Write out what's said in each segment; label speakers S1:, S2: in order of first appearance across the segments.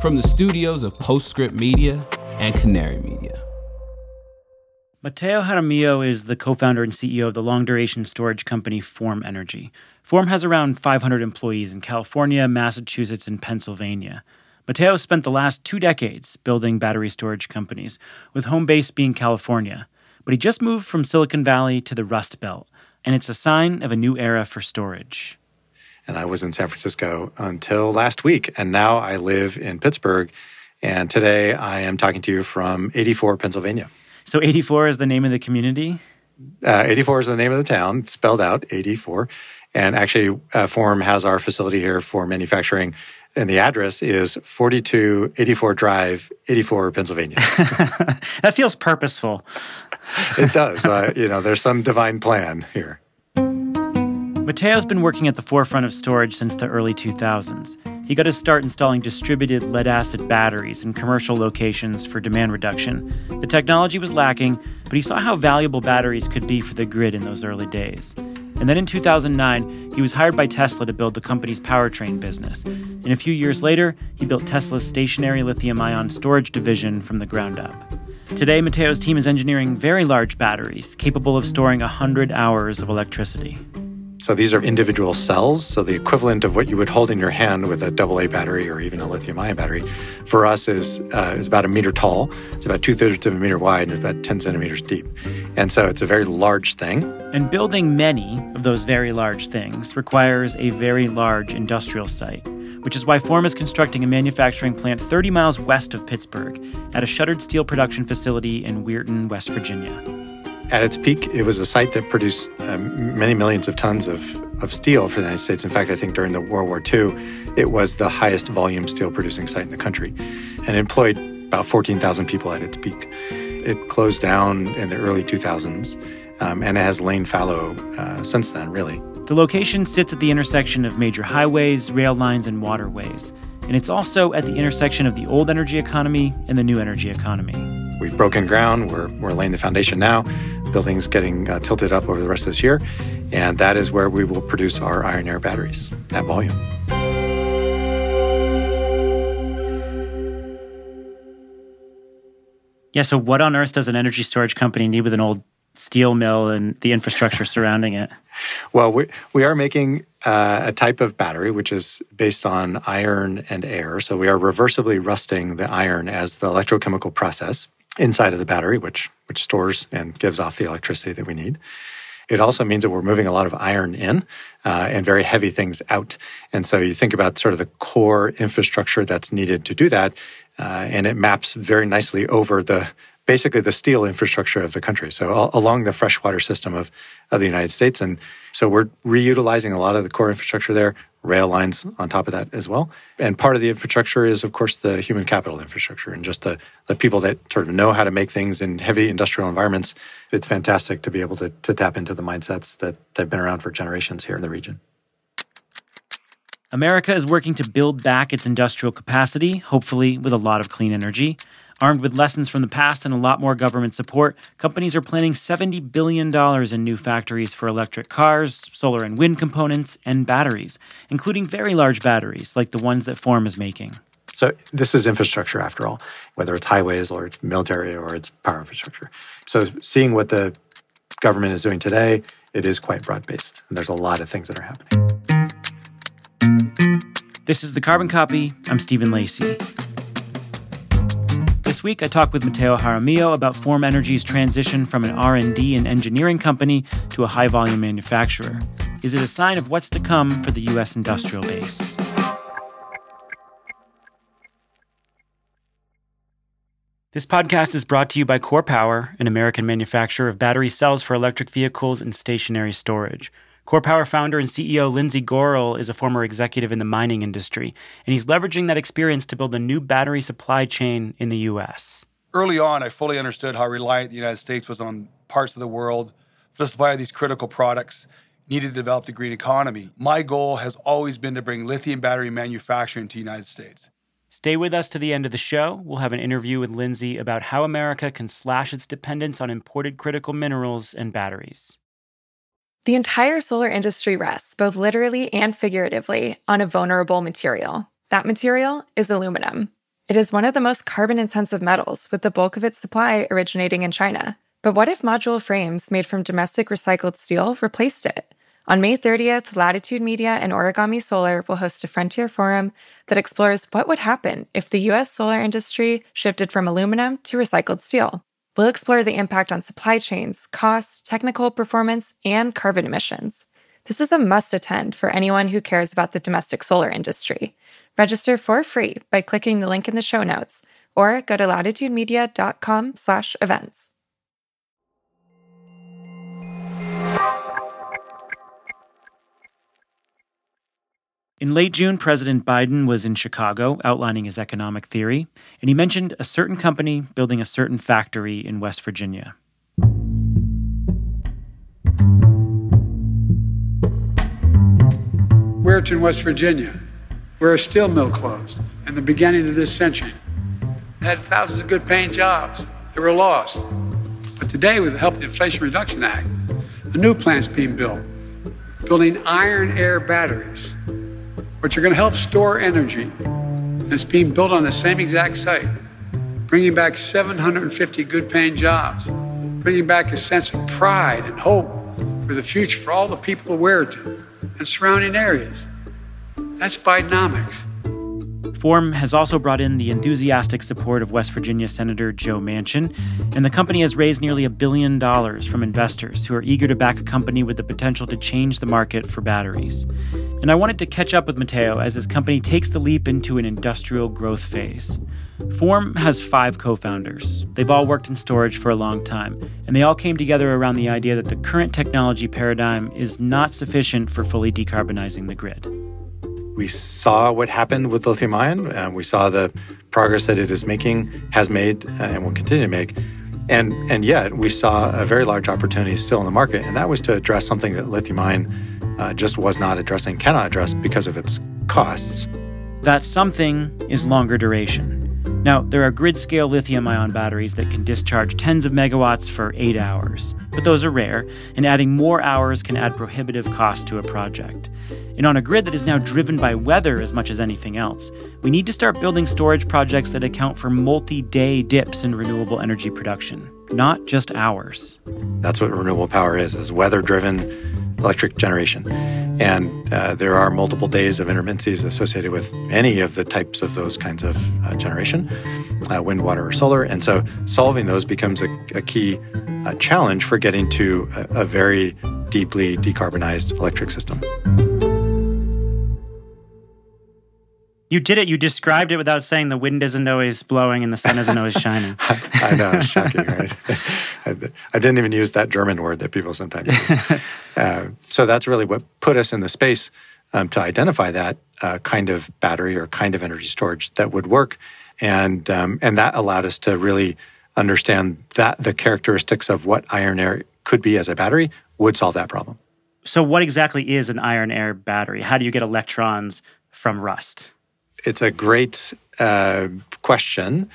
S1: from the studios of Postscript Media and Canary Media.
S2: Mateo Jaramillo is the co founder and CEO of the long duration storage company Form Energy. Form has around 500 employees in California, Massachusetts, and Pennsylvania. Mateo spent the last two decades building battery storage companies, with home base being California. But he just moved from Silicon Valley to the Rust Belt, and it's a sign of a new era for storage.
S3: And I was in San Francisco until last week, and now I live in Pittsburgh. And today I am talking to you from 84, Pennsylvania.
S2: So 84 is the name of the community?
S3: Uh, 84 is the name of the town, spelled out 84. And actually, uh, Form has our facility here for manufacturing and the address is 4284 Drive, 84, Pennsylvania.
S2: that feels purposeful.
S3: it does. Uh, you know, there's some divine plan here.
S2: Mateo's been working at the forefront of storage since the early 2000s. He got his start installing distributed lead acid batteries in commercial locations for demand reduction. The technology was lacking, but he saw how valuable batteries could be for the grid in those early days. And then in 2009, he was hired by Tesla to build the company's powertrain business. And a few years later, he built Tesla's stationary lithium ion storage division from the ground up. Today, Mateo's team is engineering very large batteries capable of storing 100 hours of electricity.
S3: So these are individual cells. So the equivalent of what you would hold in your hand with a AA battery or even a lithium ion battery for us is, uh, is about a meter tall. It's about two thirds of a meter wide and about 10 centimeters deep. And so it's a very large thing.
S2: And building many of those very large things requires a very large industrial site, which is why Form is constructing a manufacturing plant 30 miles west of Pittsburgh at a shuttered steel production facility in Weirton, West Virginia.
S3: At its peak, it was a site that produced um, many millions of tons of, of steel for the United States. In fact, I think during the World War II, it was the highest volume steel producing site in the country and employed about 14,000 people at its peak. It closed down in the early 2000s um, and it has lain fallow uh, since then, really.
S2: The location sits at the intersection of major highways, rail lines, and waterways. And it's also at the intersection of the old energy economy and the new energy economy.
S3: We've broken ground. We're, we're laying the foundation now. Building's getting uh, tilted up over the rest of this year. And that is where we will produce our iron air batteries at volume.
S2: Yeah, so what on earth does an energy storage company need with an old steel mill and the infrastructure surrounding it?
S3: Well, we, we are making uh, a type of battery which is based on iron and air. So we are reversibly rusting the iron as the electrochemical process inside of the battery, which which stores and gives off the electricity that we need. It also means that we're moving a lot of iron in uh, and very heavy things out. And so you think about sort of the core infrastructure that's needed to do that, uh, and it maps very nicely over the basically the steel infrastructure of the country. So all, along the freshwater system of, of the United States. And so we're reutilizing a lot of the core infrastructure there, rail lines on top of that as well. And part of the infrastructure is, of course, the human capital infrastructure and just the, the people that sort of know how to make things in heavy industrial environments. It's fantastic to be able to, to tap into the mindsets that have been around for generations here in the region.
S2: America is working to build back its industrial capacity, hopefully with a lot of clean energy. Armed with lessons from the past and a lot more government support, companies are planning $70 billion in new factories for electric cars, solar and wind components, and batteries, including very large batteries like the ones that Form is making.
S3: So, this is infrastructure after all, whether it's highways or it's military or it's power infrastructure. So, seeing what the government is doing today, it is quite broad based, and there's a lot of things that are happening.
S2: This is the Carbon Copy. I'm Stephen Lacey. This week, I talked with Mateo Jaramillo about Form Energy's transition from an R&D and engineering company to a high-volume manufacturer. Is it a sign of what's to come for the U.S. industrial base? This podcast is brought to you by KORE Power, an American manufacturer of battery cells for electric vehicles and stationary storage. KORE Power founder and CEO Lindsay Gorrill is a former executive in the mining industry, and he's leveraging that experience to build a new battery supply chain in the U.S.
S4: Early on, I fully understood how reliant the United States was on parts of the world for the supply of these critical products needed to develop the green economy. My goal has always been to bring lithium battery manufacturing to the United States.
S2: Stay with us to the end of the show. We'll have an interview with Lindsay about how America can slash its dependence on imported critical minerals and batteries.
S5: The entire solar industry rests, both literally and figuratively, on a vulnerable material. That material is aluminum. It is one of the most carbon intensive metals, with the bulk of its supply originating in China. But what if module frames made from domestic recycled steel replaced it? On May 30th, Latitude Media and Origami Solar will host a Frontier Forum that explores what would happen if the US solar industry shifted from aluminum to recycled steel. We'll explore the impact on supply chains, cost, technical performance, and carbon emissions. This is a must attend for anyone who cares about the domestic solar industry. Register for free by clicking the link in the show notes or go to latitudemedia.com/events.
S2: In late June, President Biden was in Chicago outlining his economic theory, and he mentioned a certain company building a certain factory in West Virginia.
S6: Weirton, West Virginia, where a steel mill closed in the beginning of this century. It had thousands of good paying jobs that were lost. But today, with the help of the Inflation Reduction Act, a new plant's being built, building iron air batteries which are going to help store energy. And it's being built on the same exact site, bringing back 750 good paying jobs, bringing back a sense of pride and hope for the future for all the people of Weirton and surrounding areas. That's Bidenomics.
S2: Form has also brought in the enthusiastic support of West Virginia Senator Joe Manchin, and the company has raised nearly a billion dollars from investors who are eager to back a company with the potential to change the market for batteries. And I wanted to catch up with Mateo as his company takes the leap into an industrial growth phase. Form has five co founders. They've all worked in storage for a long time, and they all came together around the idea that the current technology paradigm is not sufficient for fully decarbonizing the grid.
S3: We saw what happened with lithium ion. Uh, we saw the progress that it is making, has made, and will continue to make. And, and yet, we saw a very large opportunity still in the market, and that was to address something that lithium ion uh, just was not addressing, cannot address because of its costs.
S2: That something is longer duration. Now, there are grid scale lithium ion batteries that can discharge tens of megawatts for eight hours, but those are rare, and adding more hours can add prohibitive cost to a project. And on a grid that is now driven by weather as much as anything else, we need to start building storage projects that account for multi day dips in renewable energy production, not just hours.
S3: That's what renewable power is, is weather driven electric generation. And uh, there are multiple days of intermittencies associated with any of the types of those kinds of uh, generation, uh, wind, water, or solar. And so solving those becomes a, a key uh, challenge for getting to a, a very deeply decarbonized electric system.
S2: You did it. You described it without saying the wind isn't always blowing and the sun isn't always shining.
S3: I know, shocking, right? I, I, didn't even use that German word that people sometimes use. Uh, so that's really what put us in the space um, to identify that uh, kind of battery or kind of energy storage that would work, and um, and that allowed us to really understand that the characteristics of what iron air could be as a battery would solve that problem.
S2: So, what exactly is an iron air battery? How do you get electrons from rust?
S3: It's a great uh, question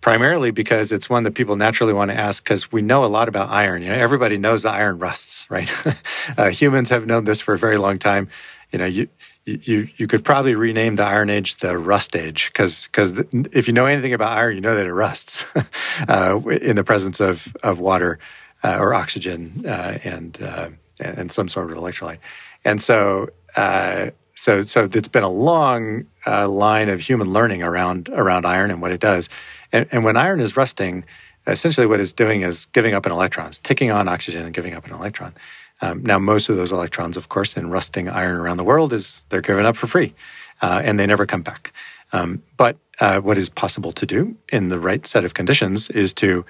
S3: primarily because it's one that people naturally want to ask because we know a lot about iron. You know, everybody knows the iron rusts, right? uh, humans have known this for a very long time. You know, you you you could probably rename the Iron Age the Rust Age because because if you know anything about iron, you know that it rusts uh, in the presence of of water uh, or oxygen uh, and uh, and some sort of electrolyte. And so uh, so, so it's been a long uh, line of human learning around around iron and what it does. And, and when iron is rusting, essentially what it's doing is giving up an electron, it's taking on oxygen and giving up an electron. Um, now, most of those electrons, of course, in rusting iron around the world, is they're given up for free, uh, and they never come back. Um, but uh, what is possible to do in the right set of conditions is to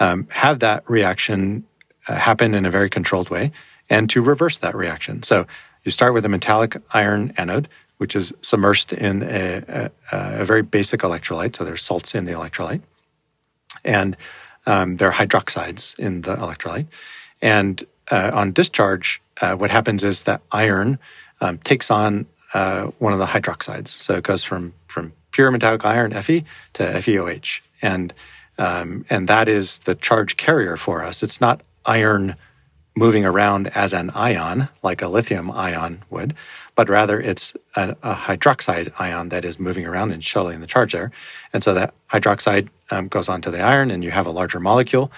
S3: um, have that reaction uh, happen in a very controlled way, and to reverse that reaction. So you start with a metallic iron anode, which is submersed in a, a, a very basic electrolyte. So there's salts in the electrolyte, and um, there are hydroxides in the electrolyte. And uh, on discharge, uh, what happens is that iron um, takes on uh, one of the hydroxides. So it goes from from pure metallic iron Fe to FeOH, and um, and that is the charge carrier for us. It's not iron moving around as an ion, like a lithium ion would, but rather it's a, a hydroxide ion that is moving around and shuttling the charge there. And so that hydroxide um, goes onto the iron, and you have a larger molecule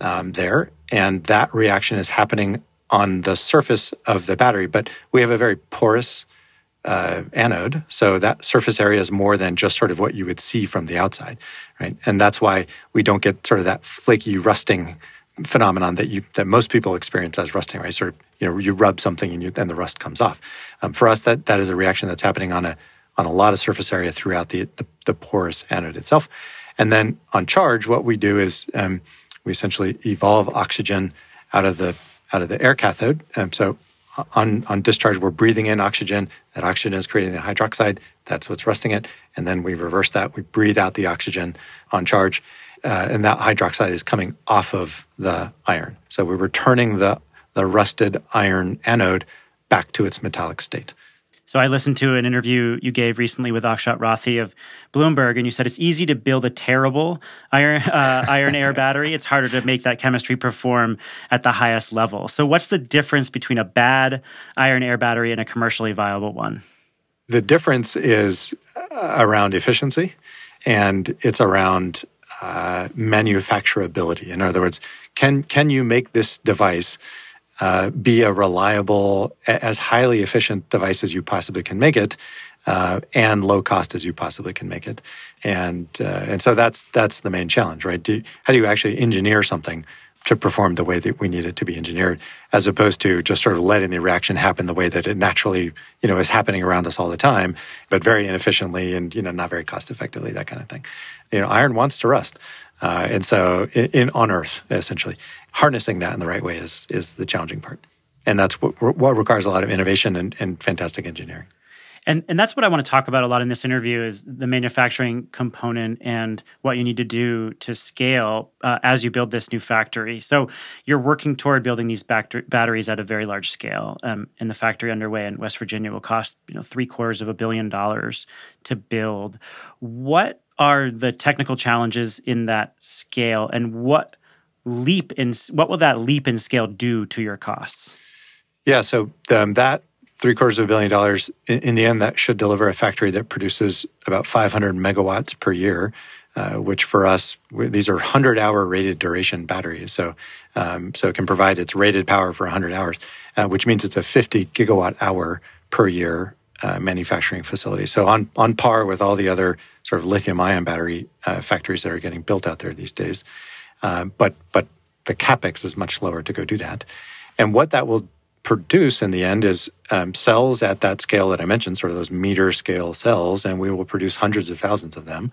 S3: um, there. And that reaction is happening on the surface of the battery. But we have a very porous uh, anode, so that surface area is more than just sort of what you would see from the outside, right? And that's why we don't get sort of that flaky rusting phenomenon that you that most people experience as rusting, right? Sort of, you know, you rub something and you the rust comes off. Um, for us, that that is a reaction that's happening on a on a lot of surface area throughout the the, the porous anode itself. And then on charge, what we do is um, we essentially evolve oxygen out of the out of the air cathode. Um, so on, on discharge, we're breathing in oxygen. That oxygen is creating the hydroxide. That's what's rusting it. And then we reverse that. We breathe out the oxygen on charge uh, and that hydroxide is coming off of the iron. So we're returning the, the rusted iron anode back to its metallic state.
S2: So I listened to an interview you gave recently with Akshat Rathi of Bloomberg, and you said it's easy to build a terrible iron uh, iron air battery. It's harder to make that chemistry perform at the highest level. So what's the difference between a bad iron air battery and a commercially viable one?
S3: The difference is uh, around efficiency, and it's around uh, manufacturability. In other words, can can you make this device uh, be a reliable, as highly efficient device as you possibly can make it, uh, and low cost as you possibly can make it? And uh, and so that's that's the main challenge, right? Do, how do you actually engineer something to perform the way that we need it to be engineered, as opposed to just sort of letting the reaction happen the way that it naturally, you know, is happening around us all the time, but very inefficiently and you know not very cost effectively, that kind of thing. You know, iron wants to rust, uh, and so in, in, on Earth, essentially, harnessing that in the right way is is the challenging part, and that's what, what requires a lot of innovation and, and fantastic engineering.
S2: And and that's what I want to talk about a lot in this interview is the manufacturing component and what you need to do to scale uh, as you build this new factory. So you're working toward building these batteries at a very large scale, um, and the factory underway in West Virginia will cost you know three quarters of a billion dollars to build. What are the technical challenges in that scale, and what leap in what will that leap in scale do to your costs?
S3: Yeah, so um, that three quarters of a billion dollars. In, in, the end, that should deliver a factory that produces about 500 megawatts per year, uh, which for us, these are 100 hour rated duration batteries. So, um, so it can provide its rated power for 100 hours, uh, which means it's a 50 gigawatt hour per year uh, manufacturing facility. So on on par with all the other sort of lithium ion battery uh, factories that are getting built out there these days. Uh, but but the capex is much lower to go do that. And what that will produce in the end is um, cells at that scale that I mentioned, sort of those meter scale cells, and we will produce hundreds of thousands of them.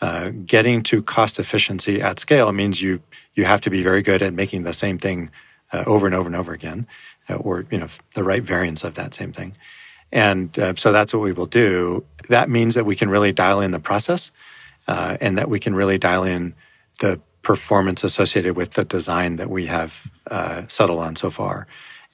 S3: Uh, getting to cost efficiency at scale means you you have to be very good at making the same thing uh, over and over and over again, uh, or you know the right variants of that same thing. And uh, so that's what we will do. That means that we can really dial in the process, uh, and that we can really dial in the performance associated with the design that we have uh, settled on so far.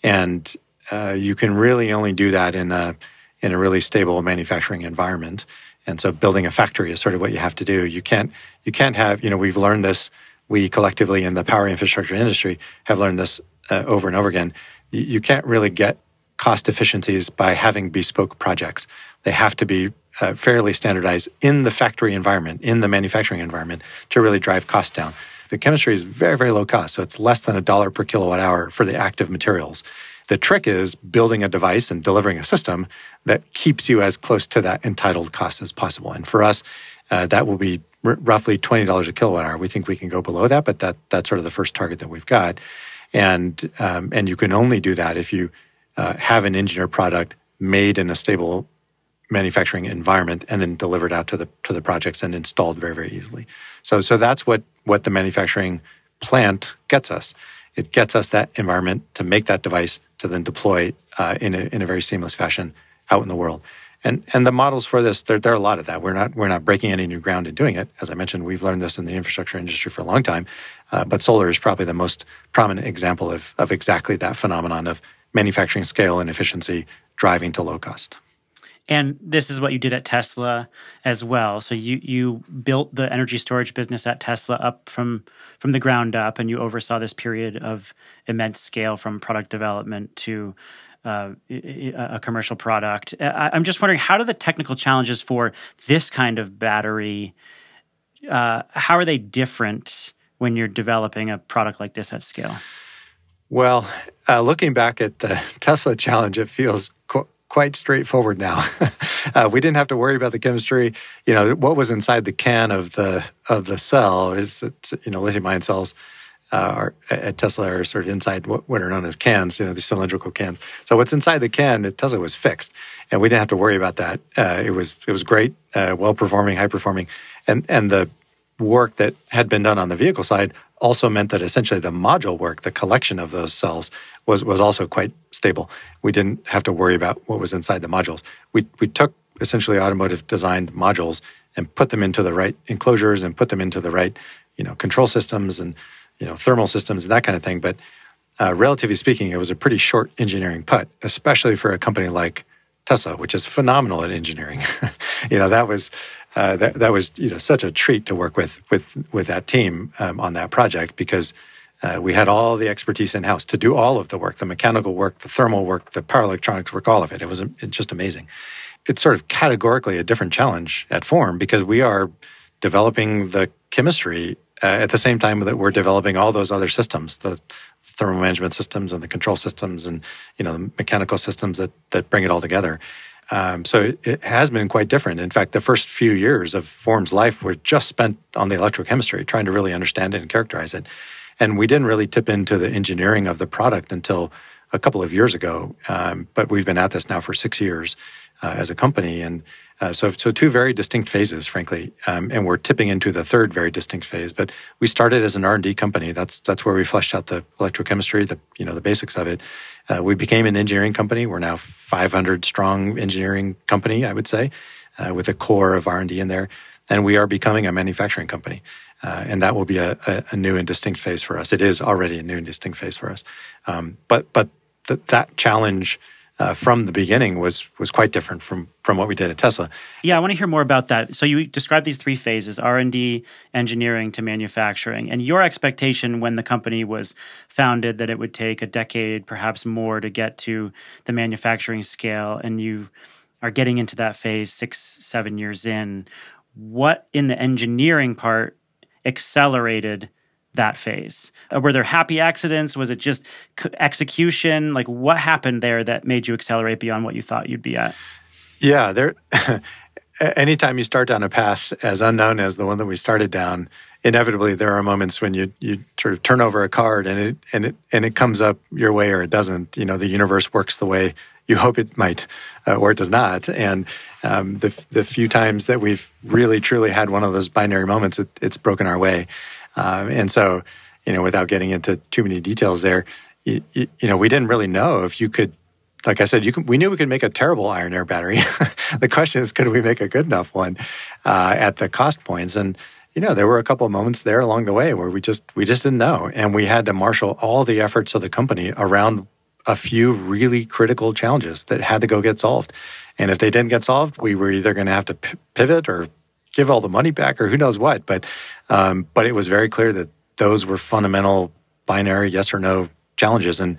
S3: And uh, you can really only do that in a in a really stable manufacturing environment. And so building a factory is sort of what you have to do. You can't you can't have you know we've learned this. We collectively in the power infrastructure industry have learned this uh, over and over again. You, you can't really get cost efficiencies by having bespoke projects. They have to be uh, fairly standardized in the factory environment, in the manufacturing environment, to really drive costs down. The chemistry is very, very low cost. So it's less than a dollar per kilowatt hour for the active materials. The trick is building a device and delivering a system that keeps you as close to that entitled cost as possible. And for us, uh, that will be r- roughly $20 a kilowatt hour. We think we can go below that, but that, that's sort of the first target that we've got. And, um, and you can only do that if you uh, have an engineered product made in a stable manufacturing environment and then delivered out to the to the projects and installed very very easily. So so that's what what the manufacturing plant gets us. It gets us that environment to make that device to then deploy uh, in a in a very seamless fashion out in the world. And and the models for this there, there are a lot of that. We're not we're not breaking any new ground in doing it. As I mentioned, we've learned this in the infrastructure industry for a long time. Uh, but solar is probably the most prominent example of of exactly that phenomenon of manufacturing scale and efficiency driving to low cost.
S2: And this is what you did at Tesla as well. So you you built the energy storage business at Tesla up from from the ground up, and you oversaw this period of immense scale from product development to uh, a commercial product. I'm just wondering, how do the technical challenges for this kind of battery, uh, how are they different when you're developing a product like this at scale?
S3: Well, uh, looking back at the Tesla challenge, it feels quite straightforward now. uh, we didn't have to worry about the chemistry. You know, what was inside the can of the of the cell is, you know, lithium ion cells uh, are, at Tesla are sort of inside what, what, are known as cans, you know, the cylindrical cans. So what's inside the can at Tesla was fixed, and we didn't have to worry about that. Uh, it was it was great, uh, well performing, high performing, and and the work that had been done on the vehicle side also meant that essentially the module work, the collection of those cells, was was also quite stable. We didn't have to worry about what was inside the modules. We we took essentially automotive designed modules and put them into the right enclosures and put them into the right you know control systems and you know thermal systems and that kind of thing. But uh, relatively speaking, it was a pretty short engineering putt, especially for a company like Tesla, which is phenomenal at engineering. you know that was uh, that that was you know such a treat to work with with with that team um, on that project because uh, we had all the expertise in house to do all of the work, the mechanical work, the thermal work, the power electronics work, all of it. It was just amazing. It's sort of categorically a different challenge at Form because we are developing the chemistry uh, at the same time that we're developing all those other systems, the thermal management systems and the control systems and you know the mechanical systems that that bring it all together. Um, so it, has been quite different. In fact, the first few years of Form's life were just spent on the electrochemistry, trying to really understand it and characterize it. And we didn't really tip into the engineering of the product until a couple of years ago. Um, but we've been at this now for six years uh, as a company, and uh, so, so two very distinct phases, frankly, um, and we're tipping into the third very distinct phase. But we started as an R and D company. That's that's where we fleshed out the electrochemistry, the you know the basics of it. Uh, we became an engineering company. We're now 500 strong engineering company, I would say, uh, with a core of R and D in there, and we are becoming a manufacturing company. Uh, and that will be a, a, a, new and distinct phase for us. It is already a new and distinct phase for us. Um, but but th- that challenge uh, from the beginning was was quite different from from what we did at Tesla.
S2: Yeah, I want to hear more about that. So you described these three phases: R and D, engineering to manufacturing. And your expectation when the company was founded that it would take a decade, perhaps more, to get to the manufacturing scale, and you are getting into that phase six, seven years in. What in the engineering part accelerated that phase? Uh, were there happy accidents? Was it just execution? Like what happened there that made you accelerate beyond what you thought you'd be at?
S3: Yeah, there. anytime you start down a path as unknown as the one that we started down, inevitably there are moments when you you sort of turn over a card and it and it and it comes up your way or it doesn't. You know, the universe works the way you hope it might, uh, or it does not. And um, the the few times that we've really truly had one of those binary moments, it, it's broken our way. Um, and so, you know, without getting into too many details there, you, you, you know, we didn't really know if you could like I said, you can, we knew we could make a terrible iron air battery. the question is, could we make a good enough one uh, at the cost points? And you know, there were a couple of moments there along the way where we just we just didn't know, and we had to marshal all the efforts of the company around a few really critical challenges that had to go get solved. And if they didn't get solved, we were either going to have to p- pivot or give all the money back or who knows what. But um, but it was very clear that those were fundamental binary yes or no challenges. And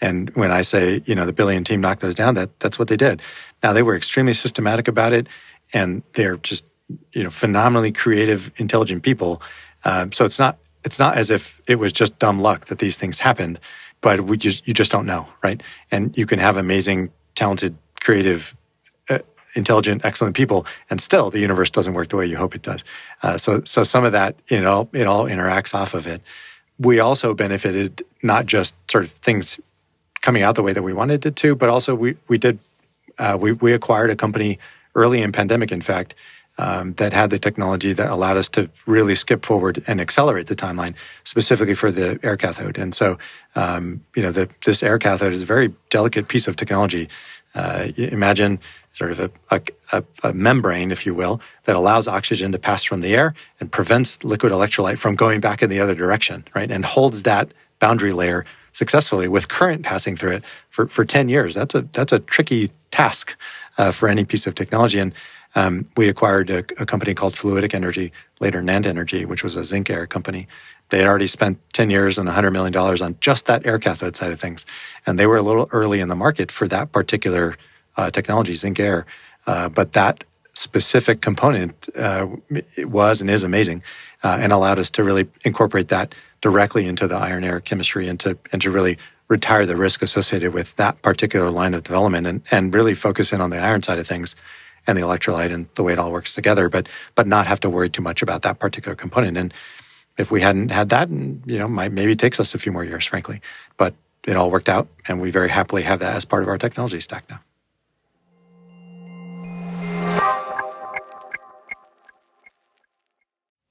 S3: and when I say you know the Billion team knocked those down, that that's what they did. Now they were extremely systematic about it, and they're just you know phenomenally creative, intelligent people. Um, so it's not it's not as if it was just dumb luck that these things happened, but we just you just don't know, right? And you can have amazing, talented, creative intelligent, excellent people, and still the universe doesn't work the way you hope it does. Uh, so, so some of that, you know, it all interacts off of it. We also benefited not just sort of things coming out the way that we wanted it to, but also we we did uh, we we acquired a company early in pandemic, in fact, um, that had the technology that allowed us to really skip forward and accelerate the timeline, specifically for the air cathode. And so, um, you know, the, this air cathode is a very delicate piece of technology. Uh, imagine sort of a, a, a, membrane, if you will, that allows oxygen to pass from the air and prevents liquid electrolyte from going back in the other direction, right? And holds that boundary layer successfully with current passing through it for, for 10 years. That's a, that's a tricky task uh, for any piece of technology. And um, we acquired a, a, company called Fluidic Energy, later Nant Energy, which was a zinc air company. They had already spent 10 years and $100 million on just that air cathode side of things. And they were a little early in the market for that particular uh, technology, zinc air. Uh, but that specific component uh, was and is amazing uh, and allowed us to really incorporate that directly into the iron air chemistry and to, and to really retire the risk associated with that particular line of development and, and really focus in on the iron side of things and the electrolyte and the way it all works together, but but not have to worry too much about that particular component. And if we hadn't had that, you know, might, maybe it takes us a few more years, frankly. But it all worked out, and we very happily have that as part of our technology stack now.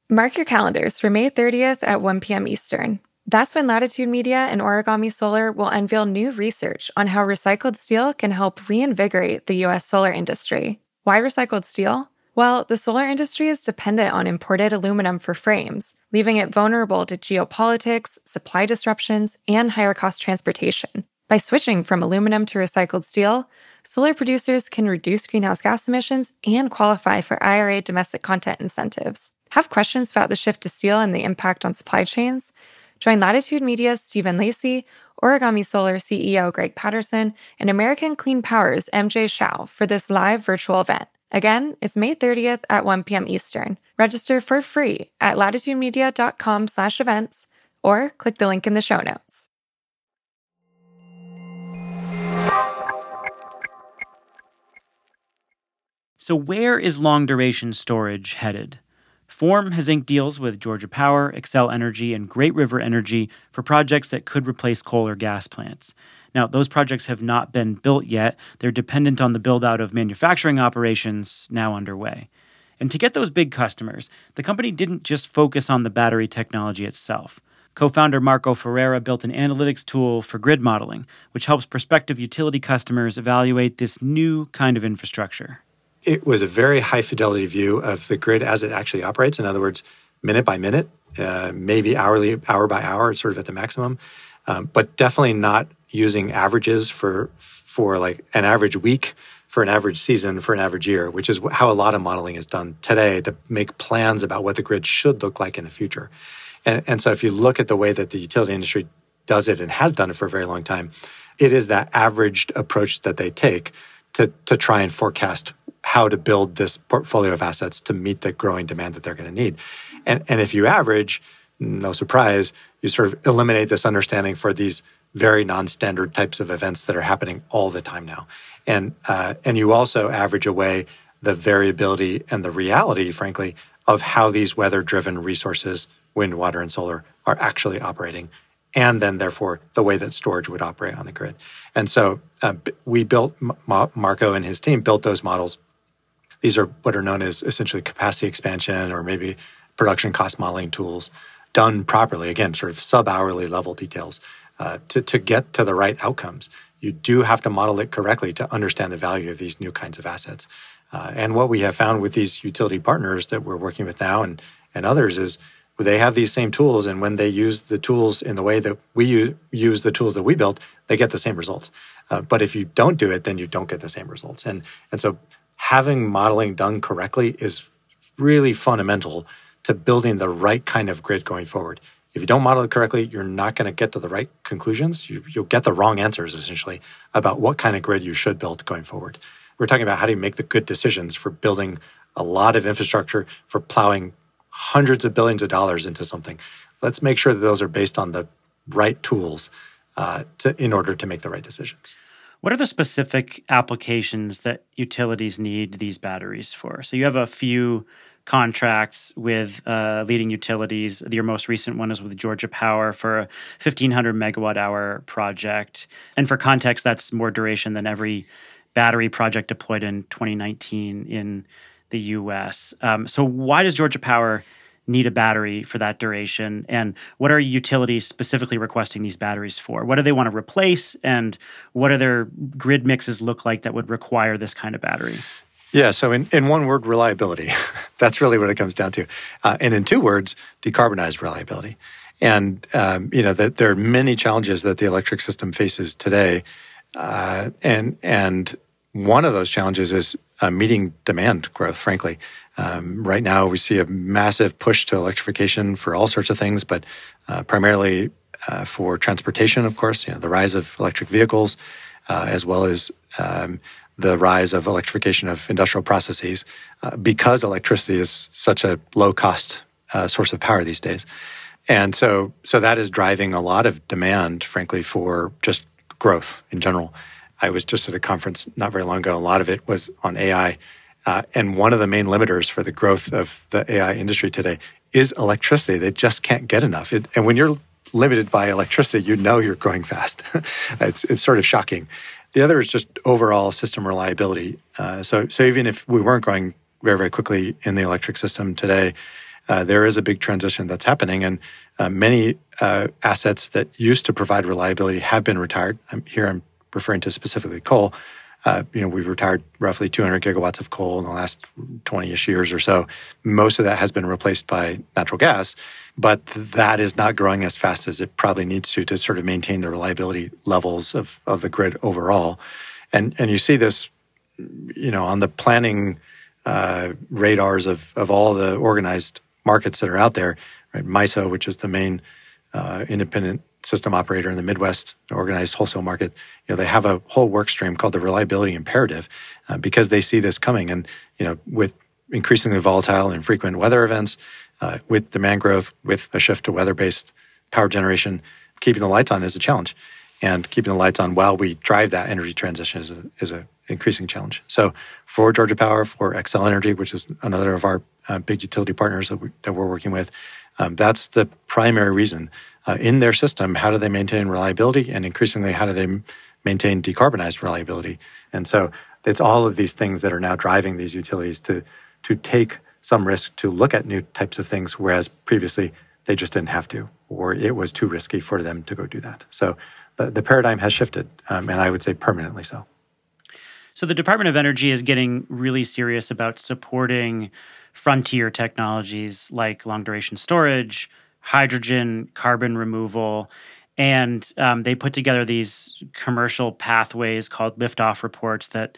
S5: Mark your calendars for May 30th at 1 p.m. Eastern. That's when Latitude Media and Origami Solar will unveil new research on how recycled steel can help reinvigorate the U.S. solar industry. Why recycled steel? Well, the solar industry is dependent on imported aluminum for frames, leaving it vulnerable to geopolitics, supply disruptions, and higher cost transportation. By switching from aluminum to recycled steel, solar producers can reduce greenhouse gas emissions and qualify for IRA domestic content incentives. Have questions about the shift to steel and the impact on supply chains? Join Latitude Media's Stephen Lacey, Origami Solar CEO Greg Patterson, and American Clean Power's MJ Shiao for this live virtual event. Again, it's May 30th at 1 p.m. Eastern. Register for free at latitudemedia.com slash events or click the link in the show notes.
S2: So where is long duration storage headed? Form has inked deals with Georgia Power, Xcel Energy, and Great River Energy for projects that could replace coal or gas plants. Now, those projects have not been built yet. They're dependent on the build out of manufacturing operations now underway. And to get those big customers, the company didn't just focus on the battery technology itself. Co founder Marco Ferrara built an analytics tool for grid modeling, which helps prospective utility customers evaluate this new kind of infrastructure
S3: it was a very high fidelity view of the grid as it actually operates. In other words, minute by minute, uh, maybe hourly, hour by hour, sort of at the maximum, um, but definitely not using averages for for like an average week, for an average season, for an average year, which is how a lot of modeling is done today to make plans about what the grid should look like in the future. And, and so, if you look at the way that the utility industry does it and has done it for a very long time, it is that averaged approach that they take to to try and forecast how to build this portfolio of assets to meet the growing demand that they're going to need. And, and if you average, no surprise, you sort of eliminate this understanding for these very non-standard types of events that are happening all the time now. And, uh, and you also average away the variability and the reality, frankly, of how these weather-driven resources, wind, water, and solar, are actually operating and then therefore the way that storage would operate on the grid. And so uh, we built, Marco and his team built those models these are what are known as essentially capacity expansion or maybe production cost modeling tools done properly, again, sort of sub hourly level details uh, to, to get to the right outcomes. You do have to model it correctly to understand the value of these new kinds of assets. Uh, and what we have found with these utility partners that we're working with now and, and others is they have these same tools. And when they use the tools in the way that we use, the tools that we built, they get the same results. Uh, but if you don't do it, then you don't get the same results. And, and so having modeling done correctly is really fundamental to building the right kind of grid going forward. If you don't model it correctly, you're not going to get to the right conclusions. You, will get the wrong answers, essentially, about what kind of grid you should build going forward. We're talking about how do you make the good decisions for building a lot of infrastructure, for plowing hundreds of billions of dollars into something. Let's make sure that those are based on the right tools uh, to, in order to make the right decisions.
S2: What are the specific applications that utilities need these batteries for? So you have a few contracts with uh, leading utilities. Your most recent one is with Georgia Power for a 1500 megawatt hour project. And for context, that's more duration than every battery project deployed in 2019 in the US. Um, so, why does Georgia Power need a battery for that duration? And what are utilities specifically requesting these batteries for? What do they want to replace? And what are their grid mixes look like that would require this kind of battery?
S3: Yeah, so in, in one word, reliability. That's really what it comes down to. Uh, and in two words, decarbonized reliability. And um, you know that there are many challenges that the electric system faces today, uh, and and one of those challenges is uh, meeting demand growth. Frankly, um, right now we see a massive push to electrification for all sorts of things, but uh, primarily uh, for transportation, of course. You know, the rise of electric vehicles, uh, as well as um, the rise of electrification of industrial processes, uh, because electricity is such a low cost source of power these days. And so, so that is driving a lot of demand, frankly, for just growth in general. I was just at a conference not very long ago. A lot of it was on AI. Uh, and one of the main limiters for the growth of the AI industry today is electricity. They just can't get enough. It, and when you're limited by electricity, you know you're growing fast. it's, it's sort of shocking. The other is just overall system reliability. Uh, so, so even if we weren't growing very, very quickly in the electric system today, uh, there is a big transition that's happening, and uh, many uh, assets that used to provide reliability have been retired. I'm, here I'm referring to specifically coal. Uh, you know, we've retired roughly 200 gigawatts of coal in the last 20-ish years or so. Most of that has been replaced by natural gas, but that is not growing as fast as it probably needs to to sort of maintain the reliability levels of, of the grid overall. And and you see this, you know, on the planning uh, radars of of all the organized markets that are out there. Right? MISO, which is the main uh, independent system operator in the Midwest organized wholesale market, you know, they have a whole work stream called the reliability imperative uh, because they see this coming. And, you know, with increasingly volatile and frequent weather events, uh, with demand growth, with a shift to weather-based power generation, keeping the lights on is a challenge. And keeping the lights on while we drive that energy transition is a, is a increasing challenge. So for Georgia Power, for Xcel Energy, which is another of our uh, big utility partners that, we, that we're working with, um, that's the primary reason. Uh, in their system, how do they maintain reliability? And increasingly, how do they maintain decarbonized reliability? And so it's all of these things that are now driving these utilities to, to take some risk to look at new types of things, whereas previously they just didn't have to, or it was too risky for them to go do that. So the, the paradigm has shifted, um, and I would say permanently so.
S2: So the Department of Energy is getting really serious about supporting frontier technologies like long duration storage, hydrogen, carbon removal. And um, they put together these commercial pathways called liftoff reports that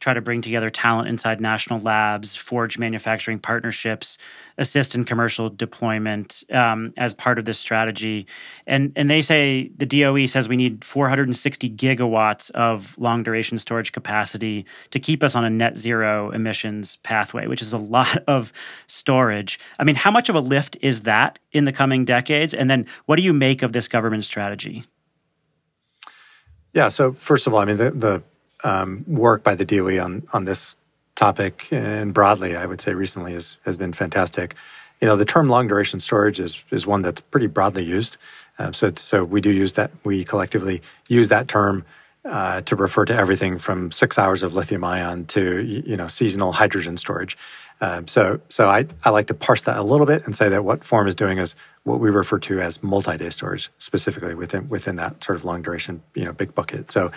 S2: try to bring together talent inside national labs, forge manufacturing partnerships, assist in commercial deployment um, as part of this strategy. And and they say the DOE says we need 460 gigawatts of long duration storage capacity to keep us on a net zero emissions pathway, which is a lot of storage. I mean, how much of a lift is that in the coming decades? And then what do you make of this government strategy?
S3: Yeah. So first of all, I mean the, the um, work by the DOE on on this topic and broadly, I would say recently has has been fantastic. You know, the term long duration storage is is one that's pretty broadly used. Um, so so we do use that. We collectively use that term uh, to refer to everything from six hours of lithium ion to you know seasonal hydrogen storage. Um, so so I, I like to parse that a little bit and say that what form is doing is what we refer to as multi-day storage, specifically within within that sort of long duration you know big bucket. So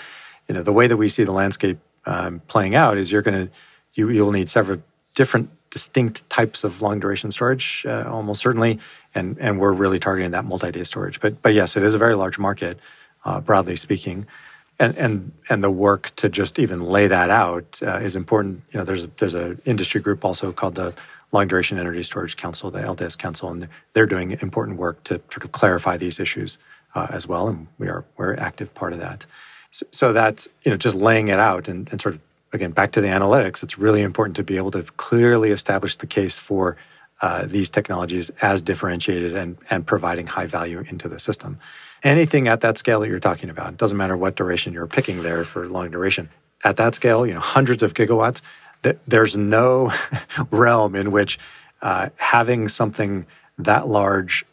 S3: you know the way that we see the landscape um, playing out is you're going to you, you'll need several different distinct types of long duration storage uh, almost certainly and and we're really targeting that multi-day storage. But but yes it is a very large market uh, broadly speaking. And and and the work to just even lay that out uh, is important. You know there's a, there's a industry group also called the long duration energy storage council the LDES council and they're doing important work to sort of clarify these issues uh, as well and we are we're an active part of that so, that's you know just laying it out and, and sort of again back to the analytics. It's really important to be able to clearly establish the case for uh, these technologies as differentiated and and providing high value into the system. Anything at that scale that you're talking about, it doesn't matter what duration you're picking there for long duration. At that scale, you know, hundreds of gigawatts. Th- there's no realm in which uh, having something that large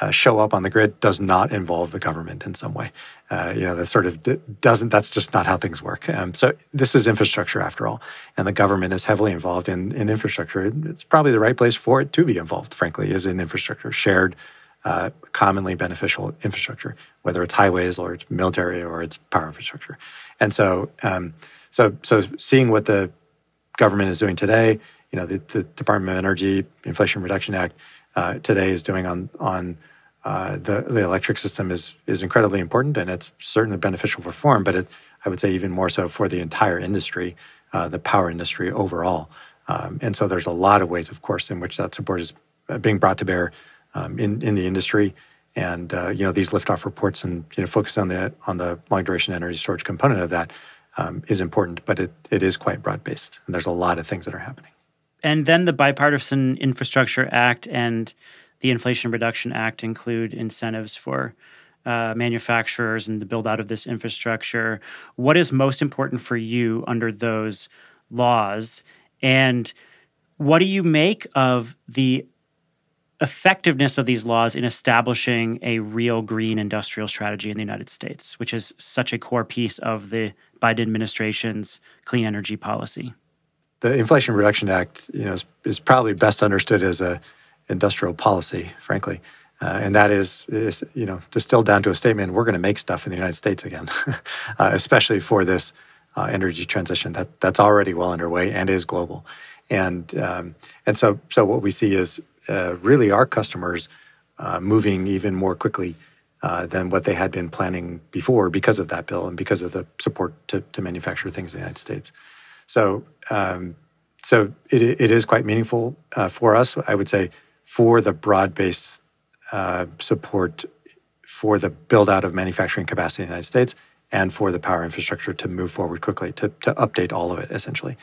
S3: uh, show up on the grid does not involve the government in some way. Uh, you know, that sort of doesn't. That's just not how things work. Um, so this is infrastructure after all, and the government is heavily involved in in infrastructure. It's probably the right place for it to be involved. Frankly, is in infrastructure, shared, uh, commonly beneficial infrastructure, whether it's highways or it's military or it's power infrastructure. And so, um, so so seeing what the government is doing today, you know, the, the Department of Energy Inflation Reduction Act uh, today is doing on on uh, the the electric system is is incredibly important, and it's certainly beneficial for form, but it, I would say even more so for the entire industry, uh, the power industry overall. Um, and so there's a lot of ways, of course, in which that support is uh, being brought to bear um, in in the industry. And uh, you know these liftoff reports and you know focus on the on the long duration energy storage component of that um, is important, but it it is quite broad based, and there's a lot of things that are happening.
S2: And then the Bipartisan Infrastructure Act and the Inflation Reduction Act include incentives for uh, manufacturers and the build out of this infrastructure. What is most important for you under those laws? And what do you make of the effectiveness of these laws in establishing a real green industrial strategy in the United States, which is such a core piece of the Biden administration's clean energy policy?
S3: The Inflation Reduction Act, you know, is, is probably best understood as a industrial policy, frankly. Uh, and that is, is, you know, distilled down to a statement: we're going to make stuff in the United States again, uh, especially for this uh, energy transition that that's already well underway and is global. And um, and so so what we see is uh, really our customers uh, moving even more quickly uh, than what they had been planning before because of that bill and because of the support to, to manufacture things in the United States. So um, so it, it is quite meaningful for us. I would say for the broad-based uh, support for the build out of manufacturing capacity in the United States and for the power infrastructure to move forward quickly to, to update all of it essentially.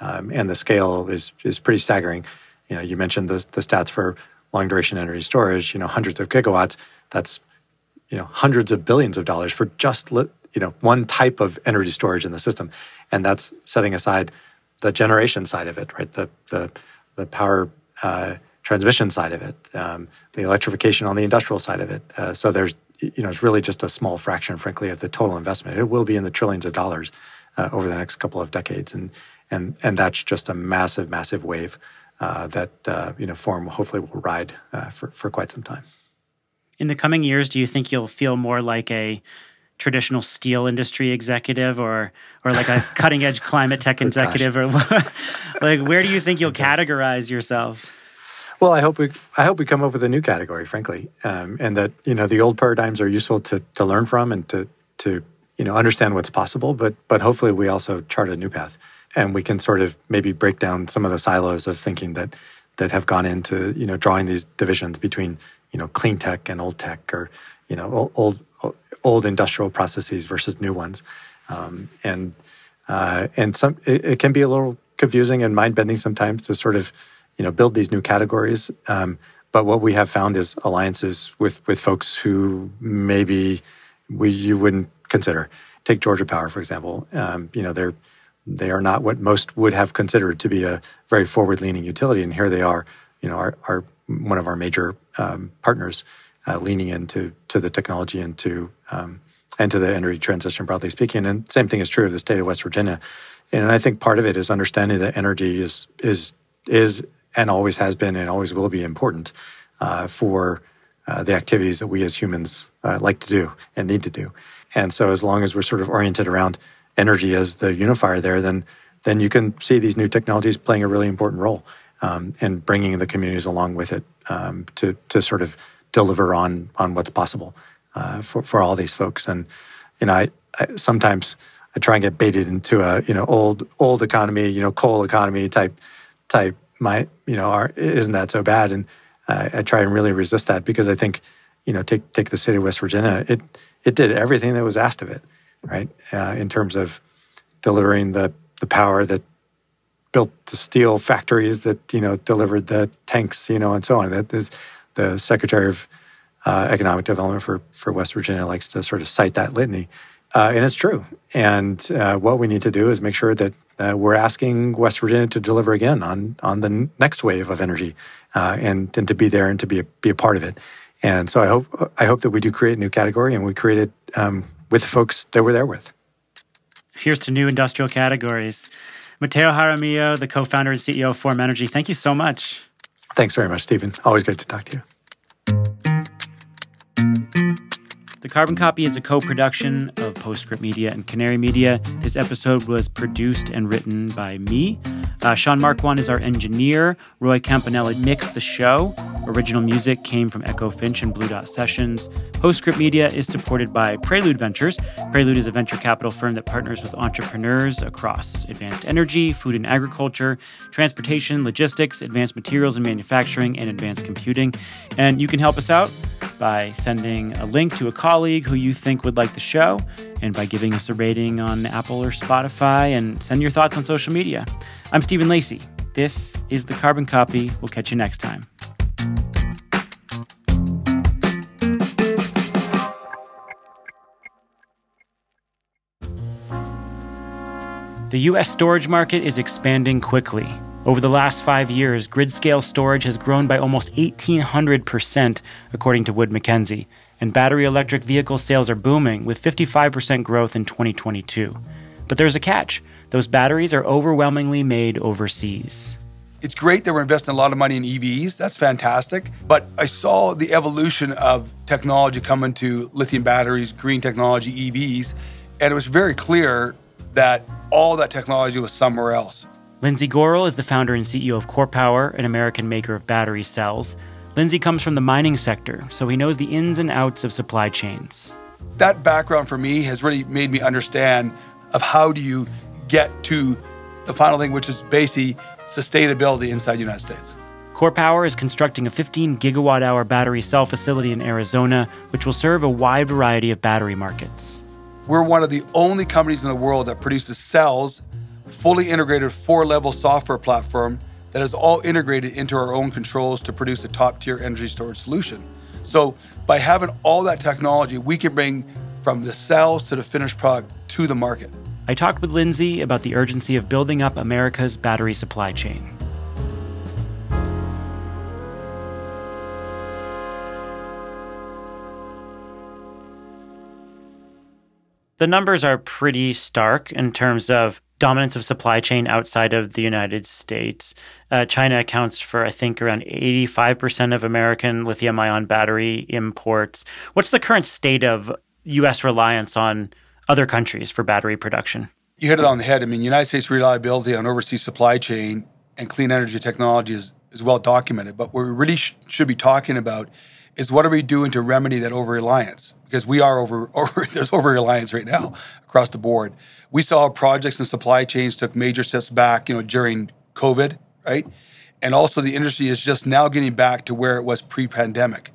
S3: Um, and the scale is is pretty staggering. You know, you mentioned the the stats for long duration energy storage. You know, hundreds of gigawatts. That's you know hundreds of billions of dollars for just you know one type of energy storage in the system, and that's setting aside the generation side of it, right? The the the power uh, transmission side of it, um, the electrification on the industrial side of it. Uh, so there's, you know, it's really just a small fraction, frankly, of the total investment. It will be in the trillions of dollars uh, over the next couple of decades, and and and that's just a massive, massive wave uh, that uh, you know form hopefully will ride uh, for for quite some time.
S2: In the coming years, do you think you'll feel more like a traditional steel industry executive or or like a cutting edge climate tech executive or like where do you think you'll categorize yourself?
S3: Well, I hope we I hope we come up with a new category, frankly, um, and that you know the old paradigms are useful to to learn from and to to you know understand what's possible. But but hopefully we also chart a new path, and we can sort of maybe break down some of the silos of thinking that that have gone into you know drawing these divisions between you know clean tech and old tech, or you know old old industrial processes versus new ones, um, and uh, and some it, it can be a little confusing and mind bending sometimes to sort of you know build these new categories. Um, but what we have found is alliances with with folks who maybe we you wouldn't consider. Take Georgia Power for example. Um, you know they're they are not what most would have considered to be a very forward leaning utility, and here they are. You know, our, our one of our major um, partners uh, leaning into to the technology and to um, and to the energy transition broadly speaking. And same thing is true of the state of West Virginia. And I think part of it is understanding that energy is is is and always has been and always will be important uh, for uh, the activities that we as humans uh, like to do and need to do. And so, as long as we're sort of oriented around energy as the unifier there, then then you can see these new technologies playing a really important role um, and bringing the communities along with it um, to to sort of deliver on on what's possible uh, for for all these folks. And you know, I, I sometimes I try and get baited into a you know old old economy, you know, coal economy type type my you know are, isn't that so bad? And uh, i try and really resist that because i think you know take take the city of west virginia it it did everything that was asked of it right? Uh, in terms of delivering the the power that built the steel factories that you know delivered the tanks you know and so on. That is the secretary of uh, economic development for for west virginia likes to sort of cite that litany uh, and it's true and uh, what we need to do is make sure that uh, we're asking West Virginia to deliver again on on the next wave of energy, uh, and and to be there and to be a, be a part of it. And so I hope I hope that we do create a new category, and we create it um, with folks that we're there with.
S2: Here's to new industrial categories. Mateo Jaramillo, the co-founder and CEO of Form Energy. Thank you so much.
S3: Thanks very much, Stephen. Always good to talk to you.
S2: The Carbon Copy is a co production of Postscript Media and Canary Media. This episode was produced and written by me. Uh, Sean Marquand is our engineer. Roy Campanella mixed the show. Original music came from Echo Finch and Blue Dot Sessions. Postscript Media is supported by Prelude Ventures. Prelude is a venture capital firm that partners with entrepreneurs across advanced energy, food and agriculture, transportation, logistics, advanced materials and manufacturing, and advanced computing. And you can help us out by sending a link to a colleague who you think would like the show and by giving us a rating on Apple or Spotify and send your thoughts on social media. I'm Stephen Lacey. This is the Carbon Copy. We'll catch you next time. The US storage market is expanding quickly. Over the last five years, grid scale storage has grown by almost 1,800%, according to Wood Mackenzie, and battery electric vehicle sales are booming, with 55% growth in 2022. But there's a catch those batteries are overwhelmingly made overseas.
S4: It's great that we're investing a lot of money in EVs. That's fantastic. But I saw the evolution of technology coming to lithium batteries, green technology, EVs, and it was very clear that all that technology was somewhere else.
S2: Lindsay Gorrill is the founder and CEO of KORE Power, an American maker of battery cells. Lindsay comes from the mining sector, so he knows the ins and outs of supply chains.
S4: That background for me has really made me understand of how do you get to the final thing, which is basically sustainability inside the United States.
S2: KORE Power is constructing a 15 gigawatt hour battery cell facility in Arizona, which will serve a wide variety of battery markets.
S4: We're one of the only companies in the world that produces cells fully integrated four level software platform that is all integrated into our own controls to produce a top tier energy storage solution. So, by having all that technology, we can bring from the cells to the finished product to the market.
S2: I talked with Lindsay about the urgency of building up America's battery supply chain. The numbers are pretty stark in terms of dominance of supply chain outside of the United States. Uh, China accounts for, I think, around 85% of American lithium ion battery imports. What's the current state of U.S. reliance on other countries for battery production?
S4: You hit it on the head. I mean, United States reliability on overseas supply chain and clean energy technology is, is well documented. But what we really sh- should be talking about is what are we doing to remedy that over reliance? Because we are over, over there's over reliance right now across the board we saw projects and supply chains took major steps back, you know, during COVID, right? And also the industry is just now getting back to where it was pre-pandemic.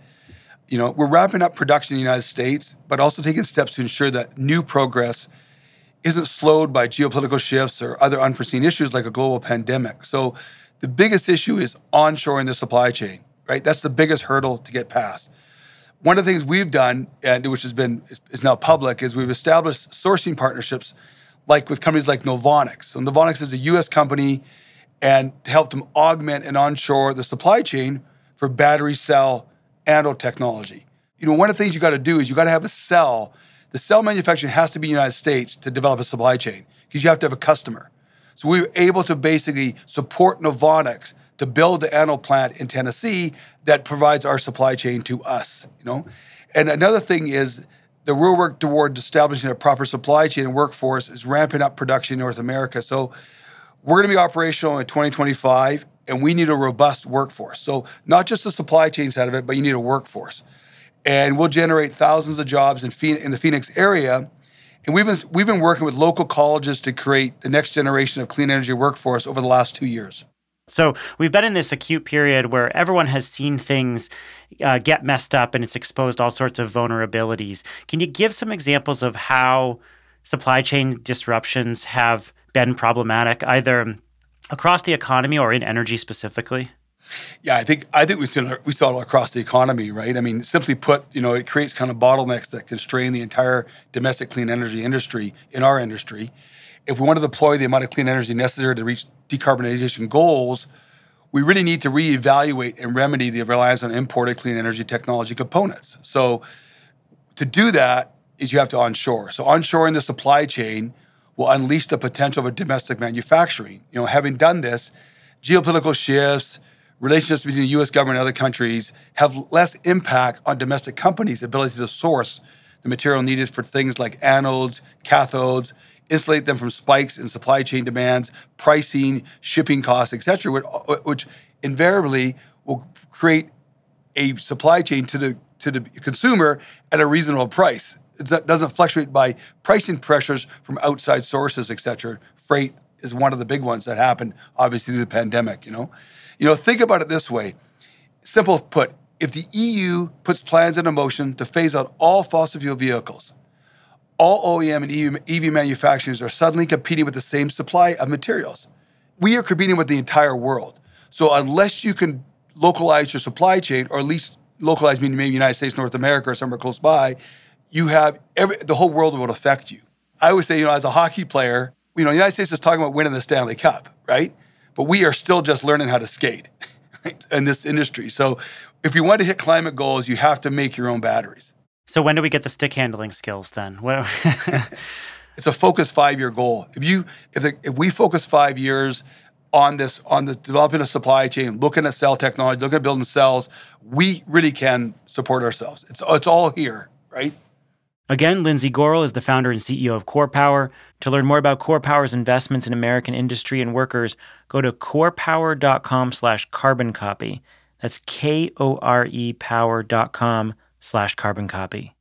S4: You know, we're wrapping up production in the United States, but also taking steps to ensure that new progress isn't slowed by geopolitical shifts or other unforeseen issues like a global pandemic. So the biggest issue is onshoring the supply chain, right? That's the biggest hurdle to get past. One of the things we've done, and which has been is now public, is we've established sourcing partnerships like with companies like Novonix. So Novonix is a U.S. company and helped them augment and onshore the supply chain for battery cell anode technology. You know, one of the things you got to do is you got to have a cell. The cell manufacturing has to be in the United States to develop a supply chain because you have to have a customer. So we were able to basically support Novonix to build the anode plant in Tennessee that provides our supply chain to us. You know, and another thing is the real work toward establishing a proper supply chain and workforce is ramping up production in North America. So we're going to be operational in 2025, and we need a robust workforce. So not just the supply chain side of it, but you need a workforce. And we'll generate thousands of jobs in, Phoenix, in the Phoenix area. And we've been, we've been working with local colleges to create the next generation of clean energy workforce over the last two years.
S2: So we've been in this acute period where everyone has seen things uh, get messed up and it's exposed all sorts of vulnerabilities. Can you give some examples of how supply chain disruptions have been problematic, either across the economy or in energy specifically?
S4: Yeah, I think I think we saw we saw it across the economy, right? I mean, simply put, you know, it creates kind of bottlenecks that constrain the entire domestic clean energy industry in our industry if we want to deploy the amount of clean energy necessary to reach decarbonization goals, we really need to reevaluate and remedy the reliance on imported clean energy technology components. So, to do that is you have to onshore. So, onshoring the supply chain will unleash the potential of domestic manufacturing. You know, having done this, geopolitical shifts, relationships between the U.S. government and other countries have less impact on domestic companies' ability to source the material needed for things like anodes, cathodes, insulate them from spikes in supply chain demands, pricing, shipping costs, etc., which, which invariably will create a supply chain to the to the consumer at a reasonable price. It doesn't fluctuate by pricing pressures from outside sources, etc. Freight is one of the big ones that happened, obviously, through the pandemic. You know, you know, think about it this way. Simple put, if the EU puts plans into motion to phase out all fossil fuel vehicles, all OEM and EV manufacturers are suddenly competing with the same supply of materials. We are competing with the entire world. So unless you can localize your supply chain, or at least localize meaning maybe United States, North America, or somewhere close by, you have every, the whole world will affect you. I always say, you know, as a hockey player, you know, the United States is talking about winning the Stanley Cup, right? But we are still just learning how to skate right, in this industry. So if you want to hit climate goals, you have to make your own batteries.
S2: So when do we get the stick handling skills then?
S4: it's a focused five year goal. If you if the, if we focus five years on this on the developing a supply chain, looking at cell technology, looking at building cells, we really can support ourselves. It's it's all here, right?
S2: Again, Lindsay Gorrill is the founder and CEO of KORE Power. To learn more about KORE Power's investments in American industry and workers, go to korepower.com slash carbon copy. That's K-O-R-E power.com slash carbon copy.